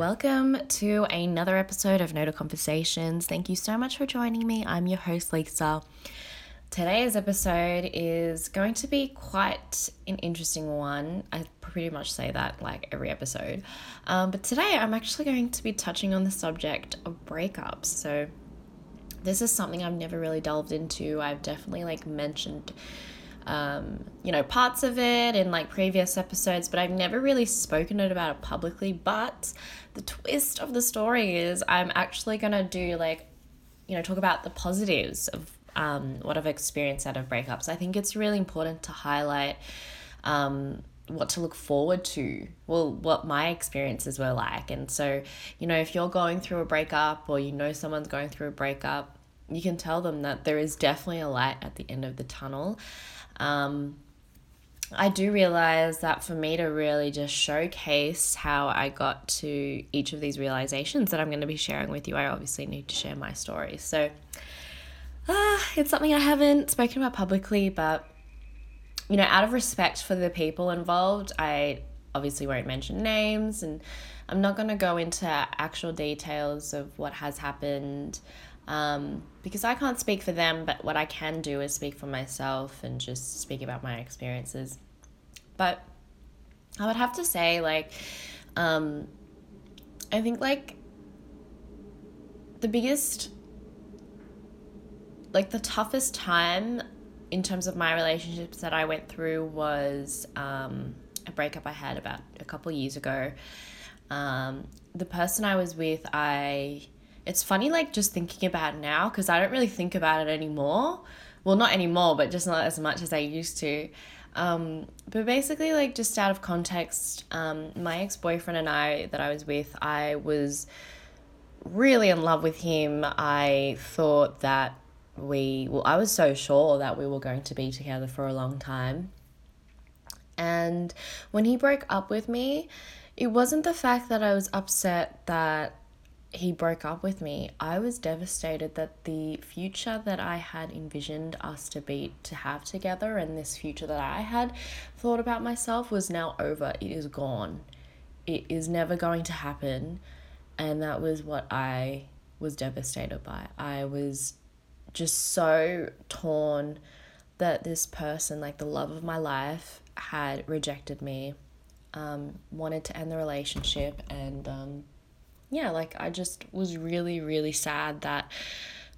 Welcome to another episode of Noda Conversations. Thank you so much for joining me. I'm your host, Lisa. Today's episode is going to be quite an interesting one. I pretty much say that like every episode. Um, but today I'm actually going to be touching on the subject of breakups. So, this is something I've never really delved into. I've definitely like mentioned um, you know, parts of it in like previous episodes, but I've never really spoken it about it publicly. But the twist of the story is I'm actually gonna do like, you know, talk about the positives of um, what I've experienced out of breakups. I think it's really important to highlight um, what to look forward to. Well, what my experiences were like. And so, you know, if you're going through a breakup or you know someone's going through a breakup, you can tell them that there is definitely a light at the end of the tunnel. Um, I do realize that for me to really just showcase how I got to each of these realizations that I'm going to be sharing with you, I obviously need to share my story. So, uh, it's something I haven't spoken about publicly, but you know, out of respect for the people involved, I obviously won't mention names and I'm not going to go into actual details of what has happened um, because I can't speak for them, but what I can do is speak for myself and just speak about my experiences. But I would have to say, like, um, I think, like, the biggest like the toughest time in terms of my relationships that I went through was um, a breakup I had about a couple years ago. Um, the person I was with, I it's funny like just thinking about now because I don't really think about it anymore. Well, not anymore, but just not as much as I used to. Um, but basically, like just out of context, um, my ex boyfriend and I that I was with, I was really in love with him. I thought that we well i was so sure that we were going to be together for a long time and when he broke up with me it wasn't the fact that i was upset that he broke up with me i was devastated that the future that i had envisioned us to be to have together and this future that i had thought about myself was now over. It is gone. It is never going to happen. And that was what i was devastated by. I was just so torn that this person, like the love of my life, had rejected me, um, wanted to end the relationship, and um, yeah, like I just was really, really sad that,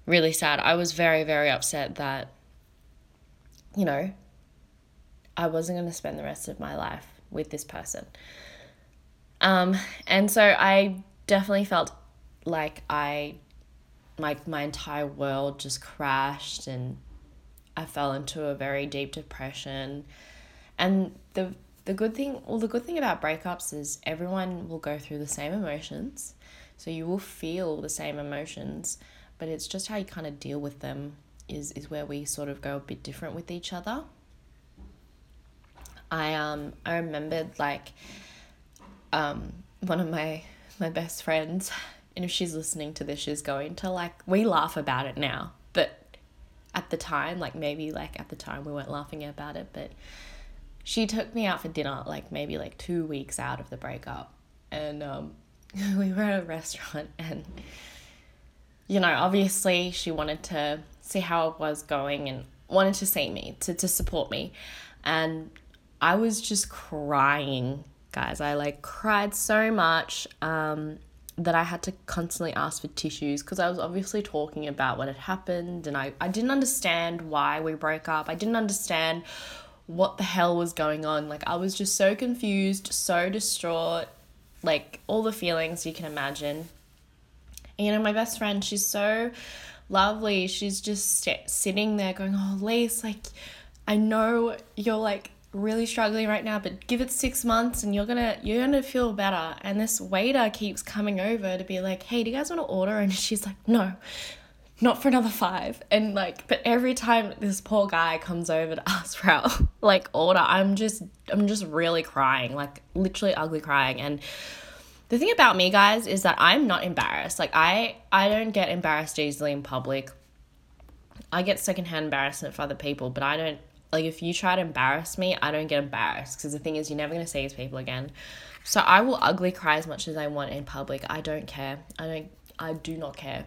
really sad. I was very, very upset that, you know, I wasn't going to spend the rest of my life with this person. Um, and so I definitely felt like I like my entire world just crashed and I fell into a very deep depression. And the the good thing well the good thing about breakups is everyone will go through the same emotions. So you will feel the same emotions, but it's just how you kind of deal with them is is where we sort of go a bit different with each other. I um I remembered like um one of my my best friends and if she's listening to this, she's going to like, we laugh about it now. But at the time, like maybe like at the time we weren't laughing about it, but she took me out for dinner, like maybe like two weeks out of the breakup. And um, we were at a restaurant and, you know, obviously she wanted to see how it was going and wanted to see me, to, to support me. And I was just crying, guys. I like cried so much. Um, that I had to constantly ask for tissues because I was obviously talking about what had happened and I, I didn't understand why we broke up. I didn't understand what the hell was going on. Like, I was just so confused, so distraught, like all the feelings you can imagine. And, you know, my best friend, she's so lovely. She's just st- sitting there going, Oh, Lise, like, I know you're like really struggling right now, but give it six months and you're gonna you're gonna feel better. And this waiter keeps coming over to be like, hey, do you guys want to order? And she's like, no, not for another five. And like, but every time this poor guy comes over to ask for our like order, I'm just I'm just really crying, like literally ugly crying. And the thing about me, guys, is that I'm not embarrassed. Like I I don't get embarrassed easily in public. I get secondhand embarrassment for other people, but I don't Like if you try to embarrass me, I don't get embarrassed because the thing is, you're never gonna see these people again. So I will ugly cry as much as I want in public. I don't care. I don't. I do not care.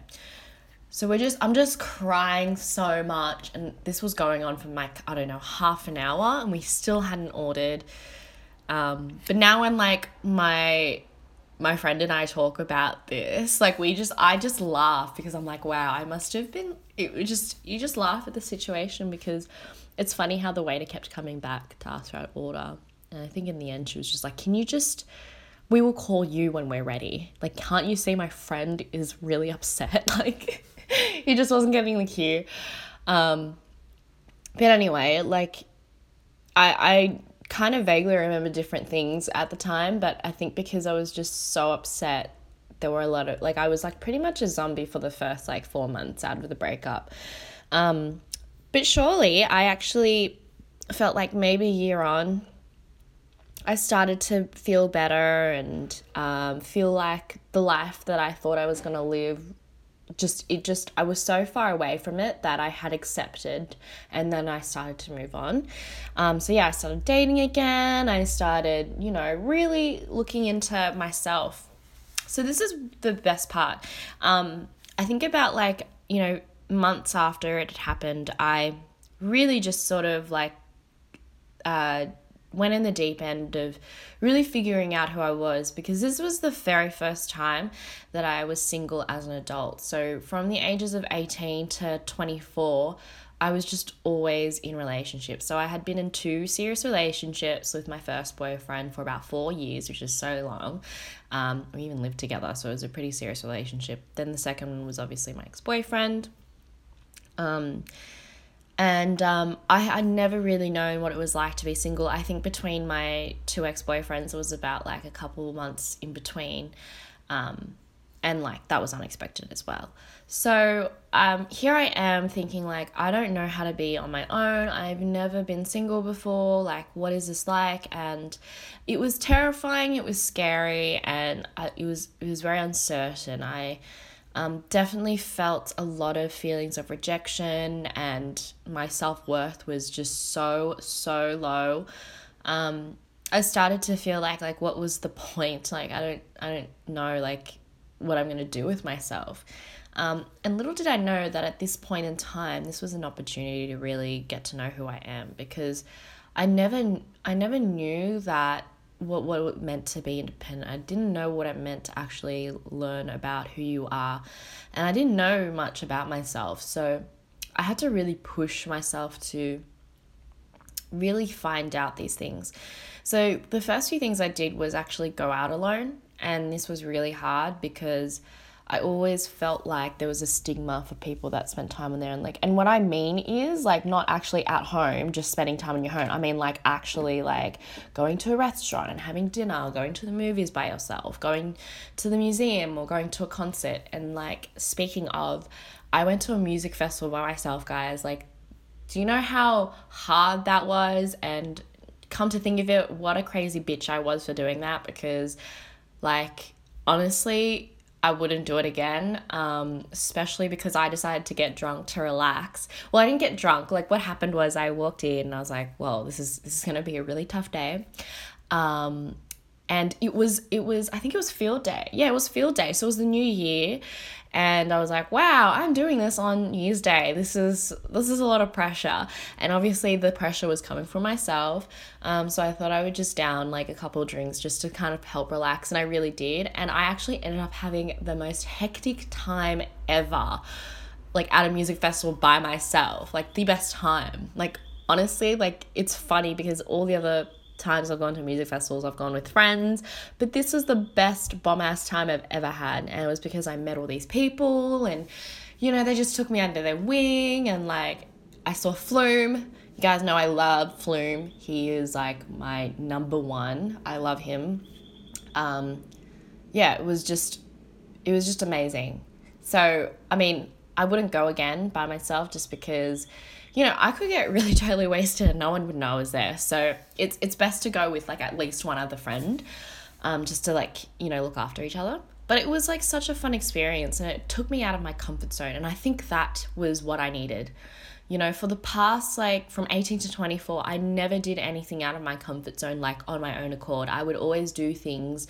So we're just, I'm just crying so much. And this was going on for like, I don't know, half an hour and we still hadn't ordered. Um, but now when like my, my friend and I talk about this, like we just, I just laugh because I'm like, wow, I must have been, it just, you just laugh at the situation because it's funny how the waiter kept coming back to ask for our order. And I think in the end, she was just like, can you just, we will call you when we're ready. Like, can't you see my friend is really upset? Like, he just wasn't getting the cue. Um, but anyway, like I I kind of vaguely remember different things at the time, but I think because I was just so upset, there were a lot of like I was like pretty much a zombie for the first like four months out of the breakup. Um, but surely I actually felt like maybe year on, I started to feel better and um, feel like the life that I thought I was to live just it just I was so far away from it that I had accepted and then I started to move on. Um, so yeah, I started dating again. I started, you know, really looking into myself. So this is the best part. Um, I think about like, you know, months after it had happened, I really just sort of like uh went in the deep end of really figuring out who I was because this was the very first time that I was single as an adult. So from the ages of 18 to 24, I was just always in relationships. So I had been in two serious relationships with my first boyfriend for about four years, which is so long. Um, we even lived together, so it was a pretty serious relationship. Then the second one was obviously my ex boyfriend. Um, and um, I had never really known what it was like to be single. I think between my two ex boyfriends, it was about like a couple months in between. Um, and like that was unexpected as well. So um, here I am thinking, like, I don't know how to be on my own. I've never been single before. Like, what is this like? And it was terrifying, it was scary, and I, it, was, it was very uncertain. I um, definitely felt a lot of feelings of rejection and my self-worth was just so so low. Um, i started to feel like like what was the point? Like i don't i don't know like what i'm to do with myself. Um, and little did i know that at this point in time this was an opportunity to really get to know who i am because i never i never knew that what what it meant to be independent. I didn't know what it meant to actually learn about who you are. And I didn't know much about myself. So I had to really push myself to really find out these things. So the first few things I did was actually go out alone, and this was really hard because I always felt like there was a stigma for people that spent time on there and like and what I mean is like not actually at home just spending time in your home. I mean like actually like going to a restaurant and having dinner, going to the movies by yourself, going to the museum or going to a concert and like speaking of I went to a music festival by myself, guys. Like do you know how hard that was and come to think of it, what a crazy bitch I was for doing that because like honestly I wouldn't do it again, um, especially because I decided to get drunk to relax. Well, I didn't get drunk. Like what happened was I walked in and I was like, "Well, this is this is gonna be a really tough day," um, and it was it was I think it was field day. Yeah, it was field day. So it was the new year, and I was like, wow, I'm doing this on New Year's Day. This is this is a lot of pressure, and obviously the pressure was coming from myself. Um, so I thought I would just down like a couple drinks just to kind of help relax, and I really did. And I actually ended up having the most hectic time ever, like at a music festival by myself, like the best time. Like honestly, like it's funny because all the other times I've gone to music festivals, I've gone with friends, but this was the best bomb ass time I've ever had. And it was because I met all these people and, you know, they just took me under their wing and like I saw Flume. You guys know I love Flume. He is like my number one. I love him. Um, yeah, it was just, it was just amazing. So, I mean, I wouldn't go again by myself just because you know, I could get really totally wasted and no one would know I was there. So it's it's best to go with like at least one other friend, um, just to like, you know, look after each other. But it was like such a fun experience and it took me out of my comfort zone. And I think that was what I needed. You know, for the past, like from 18 to 24, I never did anything out of my comfort zone, like on my own accord. I would always do things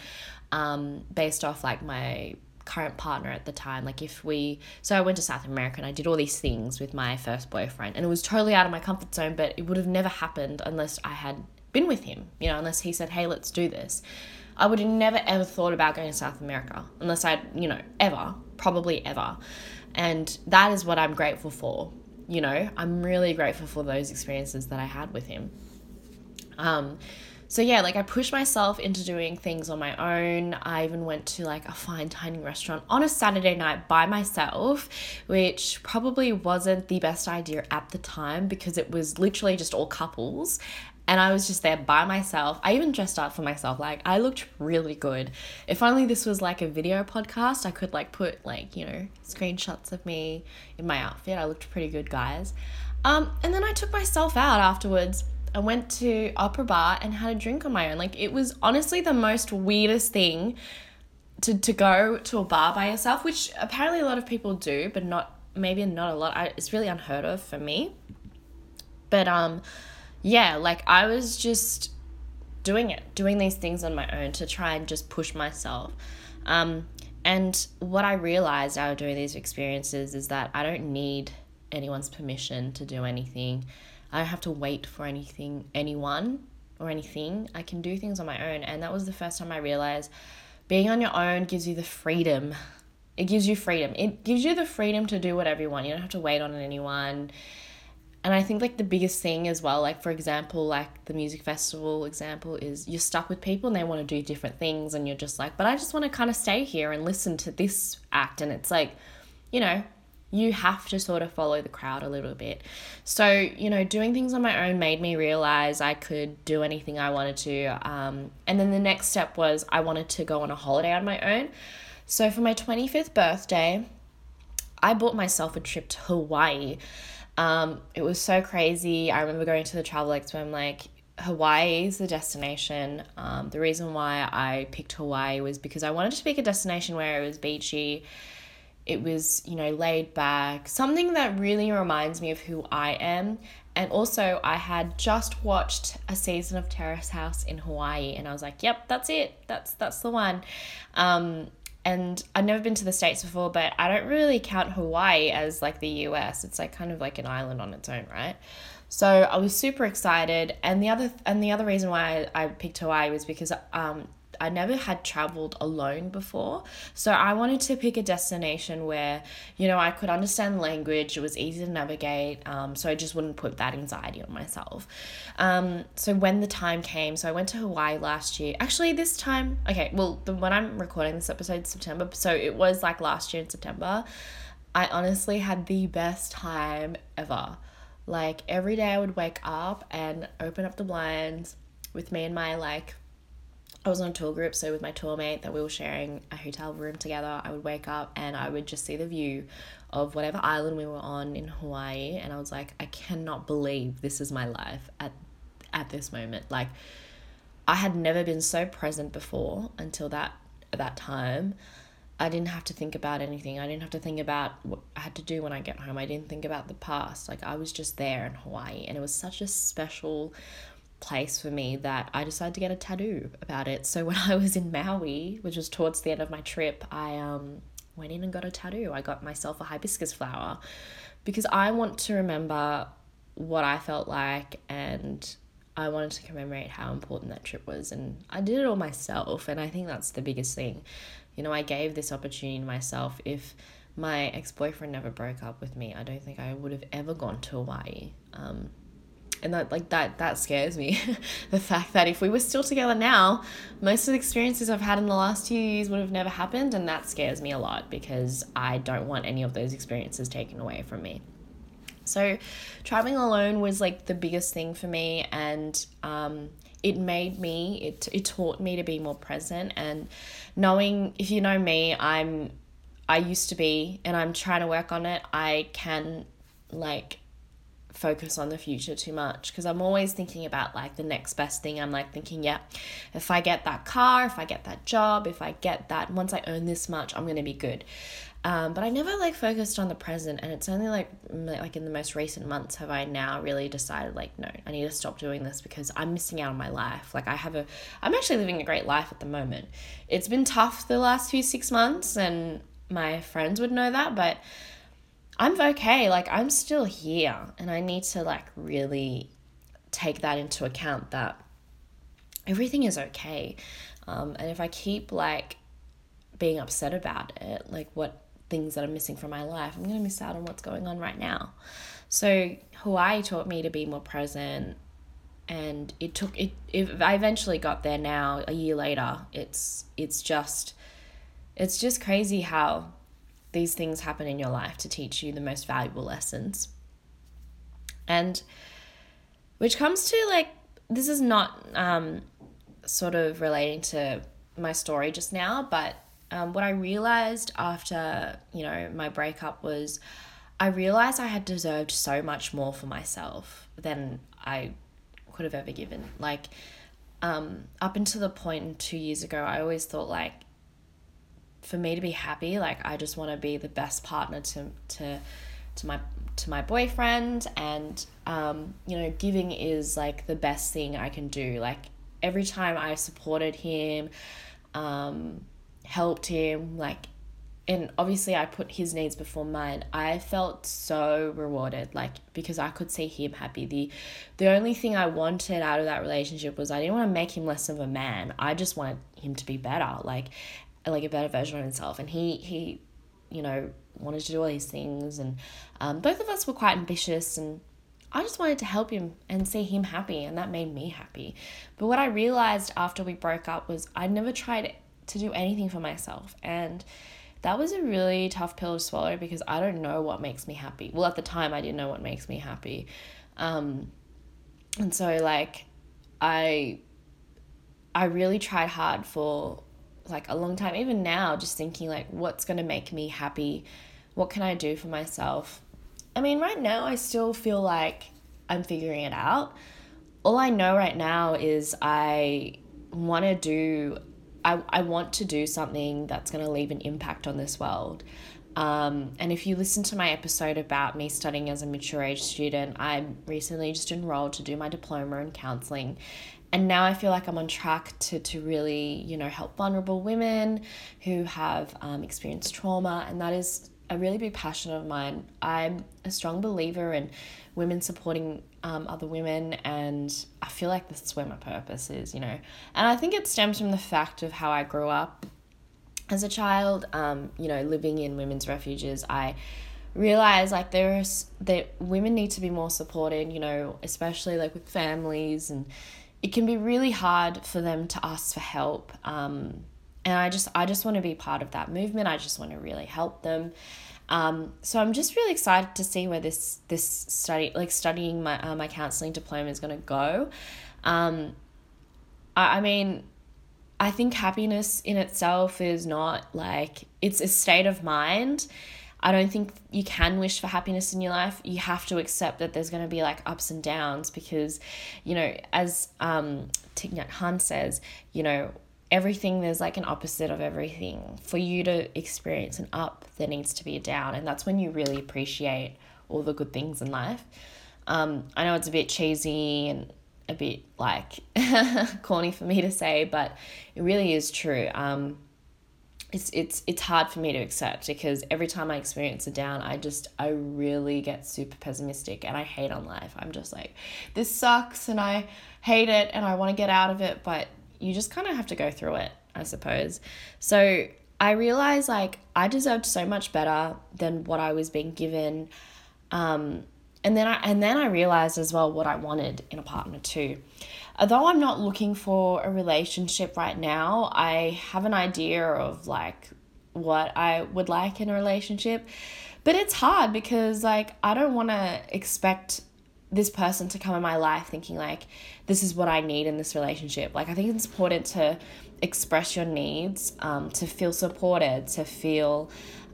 um, based off like my current partner at the time. Like if we, so I went to South America and I did all these things with my first boyfriend, and it was totally out of my comfort zone, but it would have never happened unless I had been with him, you know, unless he said, hey, let's do this. I would have never ever thought about going to South America unless I'd, you know, ever, probably ever. And that is what I'm grateful for. You know, I'm really grateful for those experiences that I had with him. Um, so yeah, like I pushed myself into doing things on my own. I even went to like a fine dining restaurant on a Saturday night by myself, which probably wasn't the best idea at the time because it was literally just all couples and I was just there by myself. I even dressed up for myself. Like I looked really good. If only this was like a video podcast, I could like put like, you know, screenshots of me in my outfit. I looked pretty good, guys. Um, and then I took myself out afterwards. I went to Opera Bar and had a drink on my own. Like it was honestly the most weirdest thing to, to go to a bar by yourself, which apparently a lot of people do, but not maybe not a lot. I, it's really unheard of for me. But um yeah, like I was just doing it, doing these things on my own to try and just push myself. Um, and what I realized out of doing these experiences is that I don't need anyone's permission to do anything. I don't have to wait for anything, anyone or anything. I can do things on my own. And that was the first time I realized being on your own gives you the freedom. It gives you freedom. It gives you the freedom to do whatever you want. You don't have to wait on anyone. And I think like the biggest thing as well, like for example, like the music festival example is you're stuck with people and they want to do different things and you're just like, but I just want to kind of stay here and listen to this act. And it's like, you know, you have to sort of follow the crowd a little bit. So, you know, doing things on my own made me realize I could do anything I wanted to. Um, and then the next step was I wanted to go on a holiday on my own. So for my 25th birthday, I bought myself a trip to Hawaii. Um, it was so crazy. I remember going to the travel expo. I'm like, Hawaii is the destination. Um, the reason why I picked Hawaii was because I wanted to pick a destination where it was beachy. It was, you know, laid back, something that really reminds me of who I am. And also, I had just watched a season of Terrace House in Hawaii, and I was like, "Yep, that's it. That's that's the one." Um, and I've never been to the States before, but I don't really count Hawaii as like the US. It's like kind of like an island on its own, right? So I was super excited, and the other and the other reason why I, I picked Hawaii was because um, I never had traveled alone before. So I wanted to pick a destination where, you know, I could understand language, it was easy to navigate, um, so I just wouldn't put that anxiety on myself. Um, so when the time came, so I went to Hawaii last year. Actually, this time, okay, well, the when I'm recording this episode, September, so it was like last year in September. I honestly had the best time ever. Like every day I would wake up and open up the blinds with me and my like I was on a tour group, so with my tour mate that we were sharing a hotel room together, I would wake up and I would just see the view of whatever island we were on in Hawaii and I was like, I cannot believe this is my life at at this moment. Like I had never been so present before until that that time. I didn't have to think about anything. I didn't have to think about what I had to do when I get home. I didn't think about the past. Like I was just there in Hawaii and it was such a special place for me that I decided to get a tattoo about it. So when I was in Maui, which was towards the end of my trip, I um went in and got a tattoo. I got myself a hibiscus flower because I want to remember what I felt like and I wanted to commemorate how important that trip was and I did it all myself and I think that's the biggest thing. You know, I gave this opportunity to myself if my ex-boyfriend never broke up with me, I don't think I would have ever gone to Hawaii. Um, and that like that that scares me. The fact that if we were still together now most of the experiences i've had in the last two years would have never happened and that scares me a lot because i don't want any of those experiences taken away from me. So traveling alone was like the biggest thing for me and um, it made me it, it taught me to be more present and knowing if you know me i'm i used to be and i'm trying to work on it i can like focus on the future too much because I'm always thinking about like the next best thing. I'm like thinking, yeah, if I get that car, if I get that job, if I get that, once I earn this much, I'm going to be good. Um, but I never like focused on the present, and it's only like like in the most recent months have I now really decided like no, I need to stop doing this because I'm missing out on my life. Like I have a, I'm actually living a great life at the moment. It's been tough the last few six months, and my friends would know that, but I'm okay. Like I'm still here, and I need to like really take that into account that everything is okay. Um, and if I keep like being upset about it, like what things that I'm missing from my life, I'm going to miss out on what's going on right now. So Hawaii taught me to be more present and it took it, it I eventually got there now a year later. It's it's just it's just crazy how these things happen in your life to teach you the most valuable lessons. And which comes to like this is not um sort of relating to my story just now, but um, what I realized after, you know, my breakup was I realized I had deserved so much more for myself than I could have ever given. Like, um, up until the point two years ago, I always thought like, for me to be happy, like I just want to be the best partner to to to my to my boyfriend, and um, you know, giving is like the best thing I can do. Like every time I supported him, um, helped him, like, and obviously I put his needs before mine. I felt so rewarded, like because I could see him happy. The the only thing I wanted out of that relationship was I didn't want to make him less of a man. I just wanted him to be better, like like a better version of himself. And he he, you know, wanted to do all these things, and um, both of us were quite ambitious and I just wanted to help him and see him happy, and that made me happy. But what I realized after we broke up was I never tried to do anything for myself. And that was a really tough pill to swallow because I don't know what makes me happy. Well, at the time, I didn't know what makes me happy. Um, and so, like, I. I really tried hard for like a long time even now just thinking like what's going to make me happy what can i do for myself I mean, right now, I still feel like I'm figuring it out. All I know right now is I want to do, I, I want to do something that's going to leave an impact on this world. Um, and if you listen to my episode about me studying as a mature age student, I recently just enrolled to do my diploma in counseling. And now I feel like I'm on track to, to really, you know, help vulnerable women who have um, experienced trauma. And that is a really big passion of mine. I'm a strong believer in women supporting um, other women, and I feel like this is where my purpose is, you know. And I think it stems from the fact of how I grew up as a child, um, you know, living in women's refuges. I realized like there's that women need to be more supported, you know, especially like with families, and it can be really hard for them to ask for help. Um, and I just I just want to be part of that movement. I just want to really help them. Um, so I'm just really excited to see where this this study like studying my uh, my counseling diploma is going to go. Um, I, I mean, I think happiness in itself is not like it's a state of mind. I don't think you can wish for happiness in your life. You have to accept that there's going to be like ups and downs because, you know, as um, Thich Nhat Hanh says, you know, everything there's like an opposite of everything. For you to experience an up there needs to be a down and that's when you really appreciate all the good things in life. Um, i know it's a bit cheesy and a bit like corny for me to say but it really is true. Um, it's it's it's hard for me to accept because every time I experience a down, I just I really get super pessimistic and I hate on life. I'm just like, this sucks and I hate it and I want to get out of it, but you just kind of have to go through it, I suppose. So I realized like I deserved so much better than what I was being given. Um, and then I and then I realized as well what I wanted in a partner too. Although I'm not looking for a relationship right now, I have an idea of like what I would like in a relationship. But it's hard because like I don't want to expect this person to come in my life thinking like this is what I need in this relationship. Like I think it's important to express your needs, um, to feel supported, to feel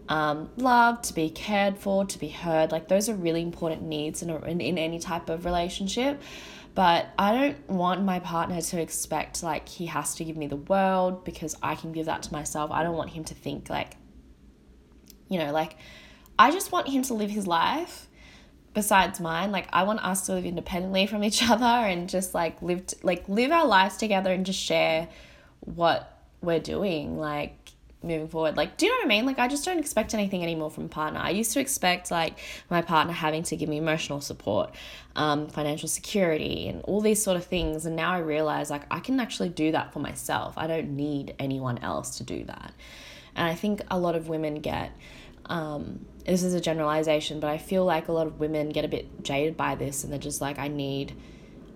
um, loved, to be cared for, to be heard. Like those are really important needs in, a, in, in any type of relationship. But I don't want my partner to expect like he has to give me the world because I can give that to myself. I don't want him to think like you know, like I just want him to live his life besides mine. Like I want us to live independently from each other and just like live t- like live our lives together and just share what we're doing like moving forward. Like do you know what I mean? Like I just don't expect anything anymore from a partner. I used to expect like my partner having to give me emotional support, um, financial security and all these sort of things and now I realize like I can actually do that for myself. I don't need anyone else to do that. And I think a lot of women get um, this is a generalization, but I feel like a lot of women get a bit jaded by this and they're just like, I need,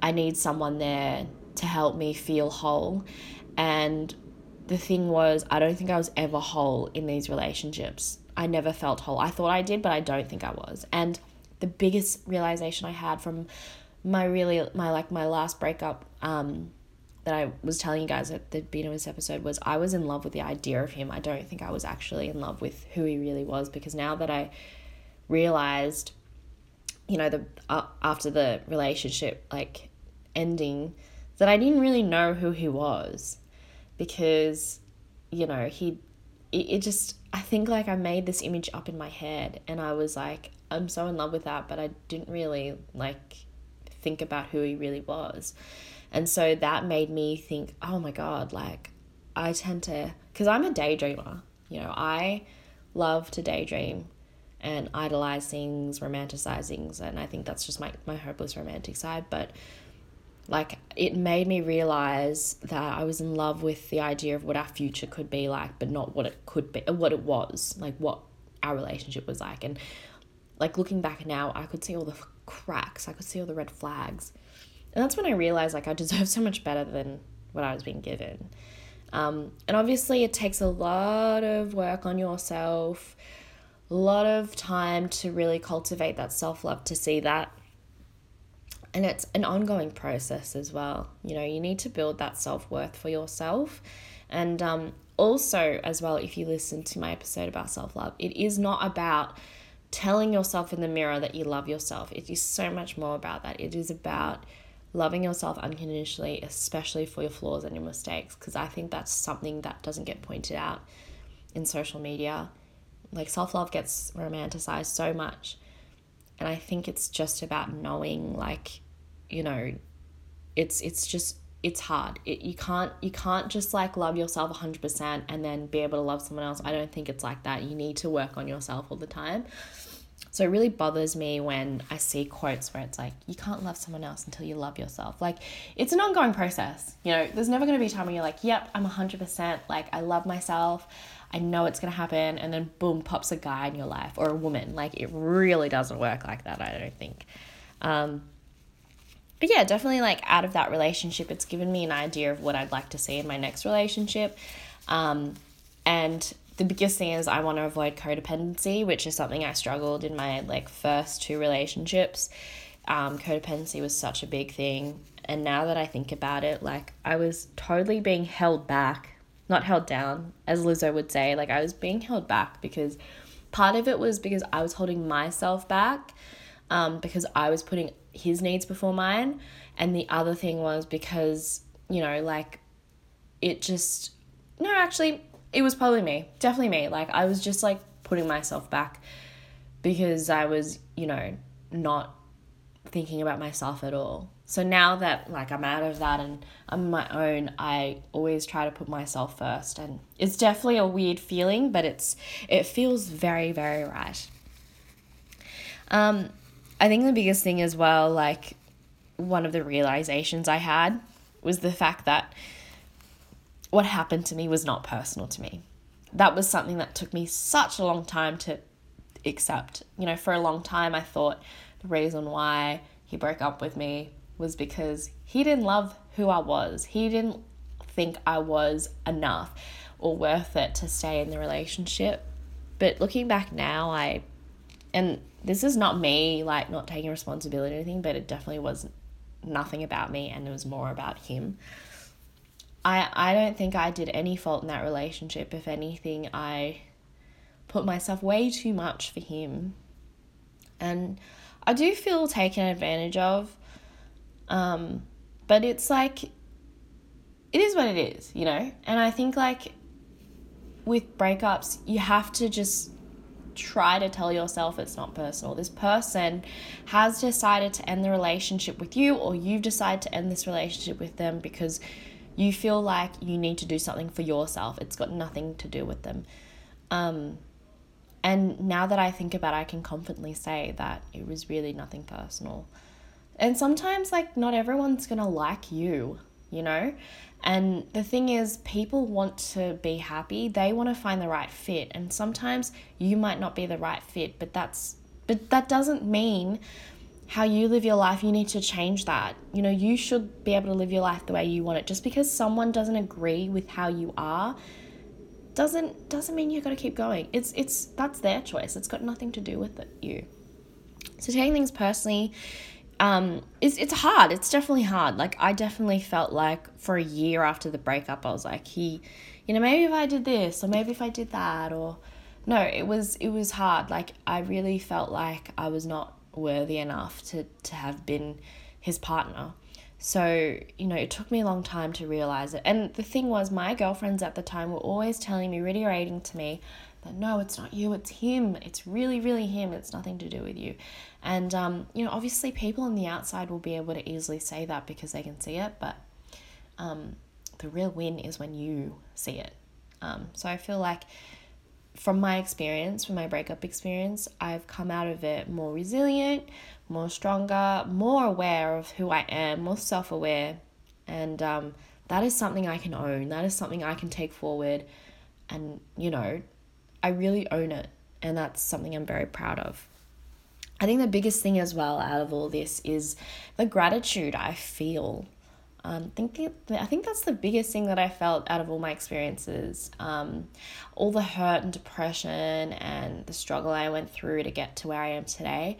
I need someone there to help me feel whole. And the thing was, I don't think I was ever whole in these relationships. I never felt whole. I thought I did, but I don't think I was. And the biggest realization I had from my really my like my last breakup um that I was telling you guys at the beginning of this episode was I was in love with the idea of him. I don't think I was actually in love with who he really was because now that I realized, you know, the uh, after the relationship like ending, that I didn't really know who he was because, you know, he, it, it just, I think like I made this image up in my head and I was like, I'm so in love with that, but I didn't really like think about who he really was. And so that made me think, oh my God, like I tend to, because I'm a daydreamer, you know, I love to daydream and idolize things, romanticize things. And I think that's just my, my hopeless romantic side. But like it made me realize that I was in love with the idea of what our future could be like, but not what it could be, what it was, like what our relationship was like. And like looking back now, I could see all the cracks, I could see all the red flags. And that's when I realized like I deserve so much better than what I was being given. Um, and obviously, it takes a lot of work on yourself, a lot of time to really cultivate that self love, to see that. And it's an ongoing process as well. You know, you need to build that self worth for yourself. And um, also, as well, if you listen to my episode about self love, it is not about telling yourself in the mirror that you love yourself. It is so much more about that. It is about loving yourself unconditionally, especially for your flaws and your mistakes, because I think that's something that doesn't get pointed out in social media. Like self love gets romanticized so much. And I think it's just about knowing, like, you know, it's it's just it's hard. It, you can't you can't just like love yourself 100% and then be able to love someone else. I don't think it's like that. You need to work on yourself all the time. So it really bothers me when I see quotes where it's like, you can't love someone else until you love yourself. Like, it's an ongoing process. You know, there's never going to be a time when you're like, yep, I'm 100%, like, I love myself. I know it's going to happen. And then boom, pops a guy in your life or a woman. Like, it really doesn't work like that, I don't think. Um, but yeah, definitely like out of that relationship, it's given me an idea of what I'd like to see in my next relationship. Um, and the biggest thing is I want to avoid codependency, which is something I struggled in my like first two relationships. Um, codependency was such a big thing, and now that I think about it, like I was totally being held back, not held down, as Lizzo would say. Like I was being held back because part of it was because I was holding myself back, um, because I was putting his needs before mine, and the other thing was because you know like it just no actually it was probably me, definitely me. Like I was just like putting myself back because I was, you know, not thinking about myself at all. So now that like I'm out of that and I'm my own, I always try to put myself first and it's definitely a weird feeling, but it's it feels very very right. Um I think the biggest thing as well like one of the realizations I had was the fact that what happened to me was not personal to me. That was something that took me such a long time to accept. You know, for a long time, I thought the reason why he broke up with me was because he didn't love who I was. He didn't think I was enough or worth it to stay in the relationship. But looking back now, I, and this is not me like not taking responsibility or anything, but it definitely was nothing about me and it was more about him. I I don't think I did any fault in that relationship. If anything, I put myself way too much for him. And I do feel taken advantage of. Um, but it's like it is what it is, you know? And I think like with breakups, you have to just try to tell yourself it's not personal. This person has decided to end the relationship with you, or you've decided to end this relationship with them because you feel like you need to do something for yourself. It's got nothing to do with them. Um, and now that I think about it, I can confidently say that it was really nothing personal. And sometimes, like, not everyone's gonna like you, you know? And the thing is, people want to be happy, they want to find the right fit. And sometimes you might not be the right fit, but that's but that doesn't mean how you live your life, you need to change that. You know, you should be able to live your life the way you want it. Just because someone doesn't agree with how you are doesn't doesn't mean you've got to keep going. It's it's that's their choice. It's got nothing to do with it, you. So taking things personally um it's it's hard. It's definitely hard. Like I definitely felt like for a year after the breakup I was like he you know maybe if I did this or maybe if I did that or no, it was it was hard. Like I really felt like I was not worthy enough to to have been his partner. So, you know, it took me a long time to realize it. And the thing was, my girlfriends at the time were always telling me, reiterating to me, that no, it's not you, it's him. It's really, really him. It's nothing to do with you. And, um, you know, obviously people on the outside will be able to easily say that because they can see it, but um, the real win is when you see it. Um, so I feel like from my experience, from my breakup experience, I've come out of it more resilient, more stronger, more aware of who I am, more self aware. And um, that is something I can own. That is something I can take forward. And, you know, I really own it. And that's something I'm very proud of. I think the biggest thing as well out of all this is the gratitude I feel. Um, think the, I think that's the biggest thing that I felt out of all my experiences. Um, all the hurt and depression and the struggle I went through to get to where I am today.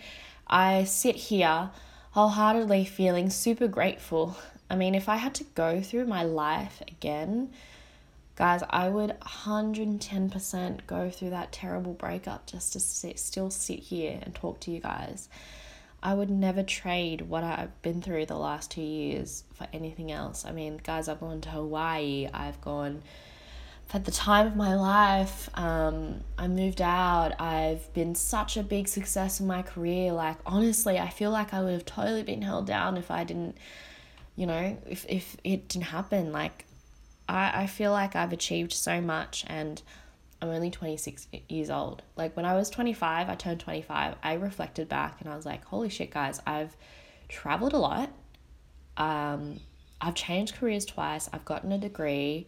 I sit here wholeheartedly feeling super grateful. I mean, if I had to go through my life again, guys, I would 110% go through that terrible breakup just to sit, still sit here and talk to you guys. I would never trade what I've been through the last two years for anything else. I mean, guys, I've gone to Hawaii, I've gone at the time of my life, um, I moved out. I've been such a big success in my career. Like, honestly, I feel like I would have totally been held down if I didn't, you know, if, if it didn't happen. Like, I, I feel like I've achieved so much and I'm only 26 years old. Like, when I was 25, I turned 25, I reflected back and I was like, holy shit, guys, I've traveled a lot. Um, I've changed careers twice. I've gotten a degree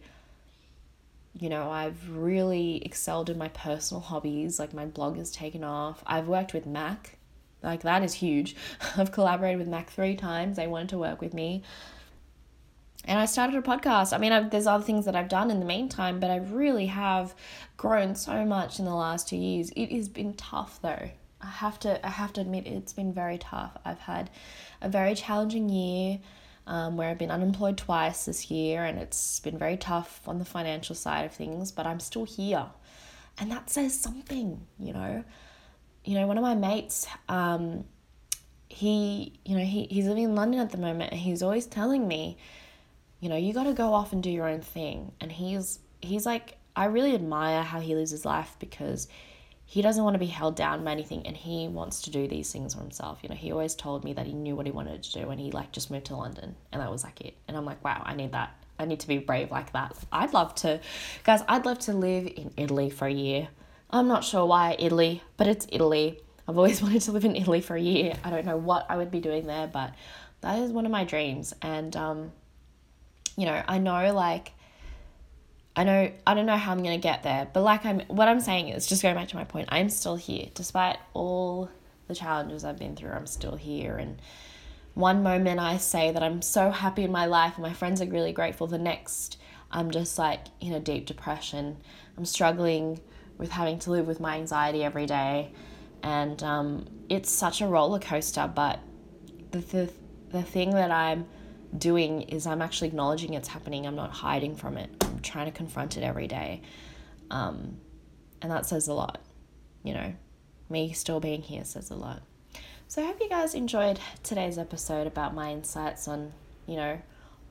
you know, I've really excelled in my personal hobbies. Like my blog has taken off. I've worked with Mac. Like that is huge. I've collaborated with Mac three times. They wanted to work with me. And I started a podcast. I mean, I've, there's other things that I've done in the meantime, but I really have grown so much in the last two years. It has been tough though. I have to I have to admit it's been very tough. I've had a very challenging year um, where I've been unemployed twice this year and it's been very tough on the financial side of things, but I'm still here. And that says something, you know. You know, one of my mates, um, he, you know, he, he's living in London at the moment and he's always telling me, you know, you got to go off and do your own thing. And he's, he's like, I really admire how he lives his life because he doesn't want to be held down by anything and he wants to do these things for himself. You know, he always told me that he knew what he wanted to do and he like just moved to London and that was like it. And I'm like, wow, I need that. I need to be brave like that. I'd love to, guys, I'd love to live in Italy for a year. I'm not sure why Italy, but it's Italy. I've always wanted to live in Italy for a year. I don't know what I would be doing there, but that is one of my dreams. And, um, you know, I know like I know I don't know how I'm gonna get there, but like I'm what I'm saying is just going back to my point, I'm still here. Despite all the challenges I've been through, I'm still here and one moment I say that I'm so happy in my life and my friends are really grateful. The next I'm just like in a deep depression. I'm struggling with having to live with my anxiety every day. And um, it's such a roller coaster, but the, the, the thing that I'm doing is I'm actually acknowledging it's happening. I'm not hiding from it. I'm trying to confront it every day. Um, and that says a lot, you know. Me still being here says a lot. So I hope you guys enjoyed today's episode about my insights on, you know,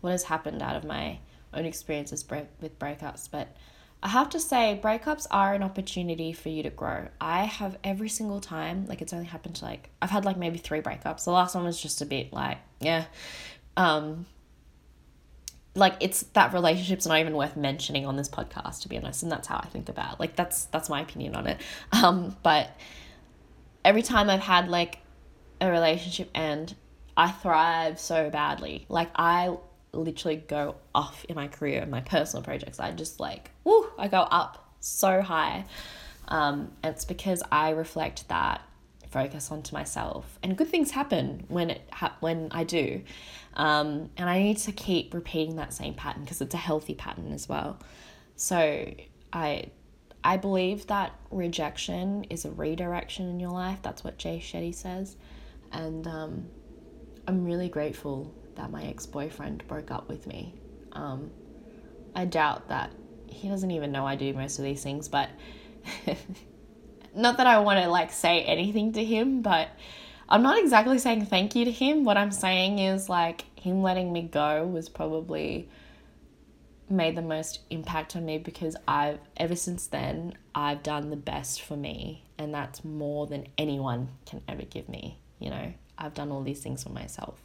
what has happened out of my own experiences with breakups. But I have to say, breakups are an opportunity for you to grow. I have every single time, like it's only happened to like, I've had like maybe three breakups. The last one was just a bit like, yeah. Um, like it's that relationship's not even worth mentioning on this podcast, to be honest. And that's how I think about like that's that's my opinion on it. Um, but every time I've had like a relationship end, I thrive so badly. Like I literally go off in my career and my personal projects. I just like, woo, I go up so high. Um, it's because I reflect that focus onto myself, and good things happen when it ha- when I do. Um, and I need to keep repeating that same pattern because it's a healthy pattern as well. So I I believe that rejection is a redirection in your life. That's what Jay Shetty says, and um, I'm really grateful that my ex boyfriend broke up with me. Um, I doubt that he doesn't even know I do most of these things, but not that I want to like say anything to him, but I'm not exactly saying thank you to him. What I'm saying is like him letting me go was probably made the most impact on me because I've ever since then I've done the best for me and that's more than anyone can ever give me, you know. I've done all these things for myself.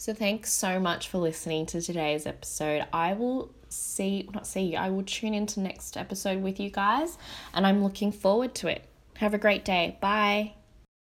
So thanks so much for listening to today's episode. I will see, not see, you. I will tune into next episode with you guys and I'm looking forward to it. Have a great day. Bye.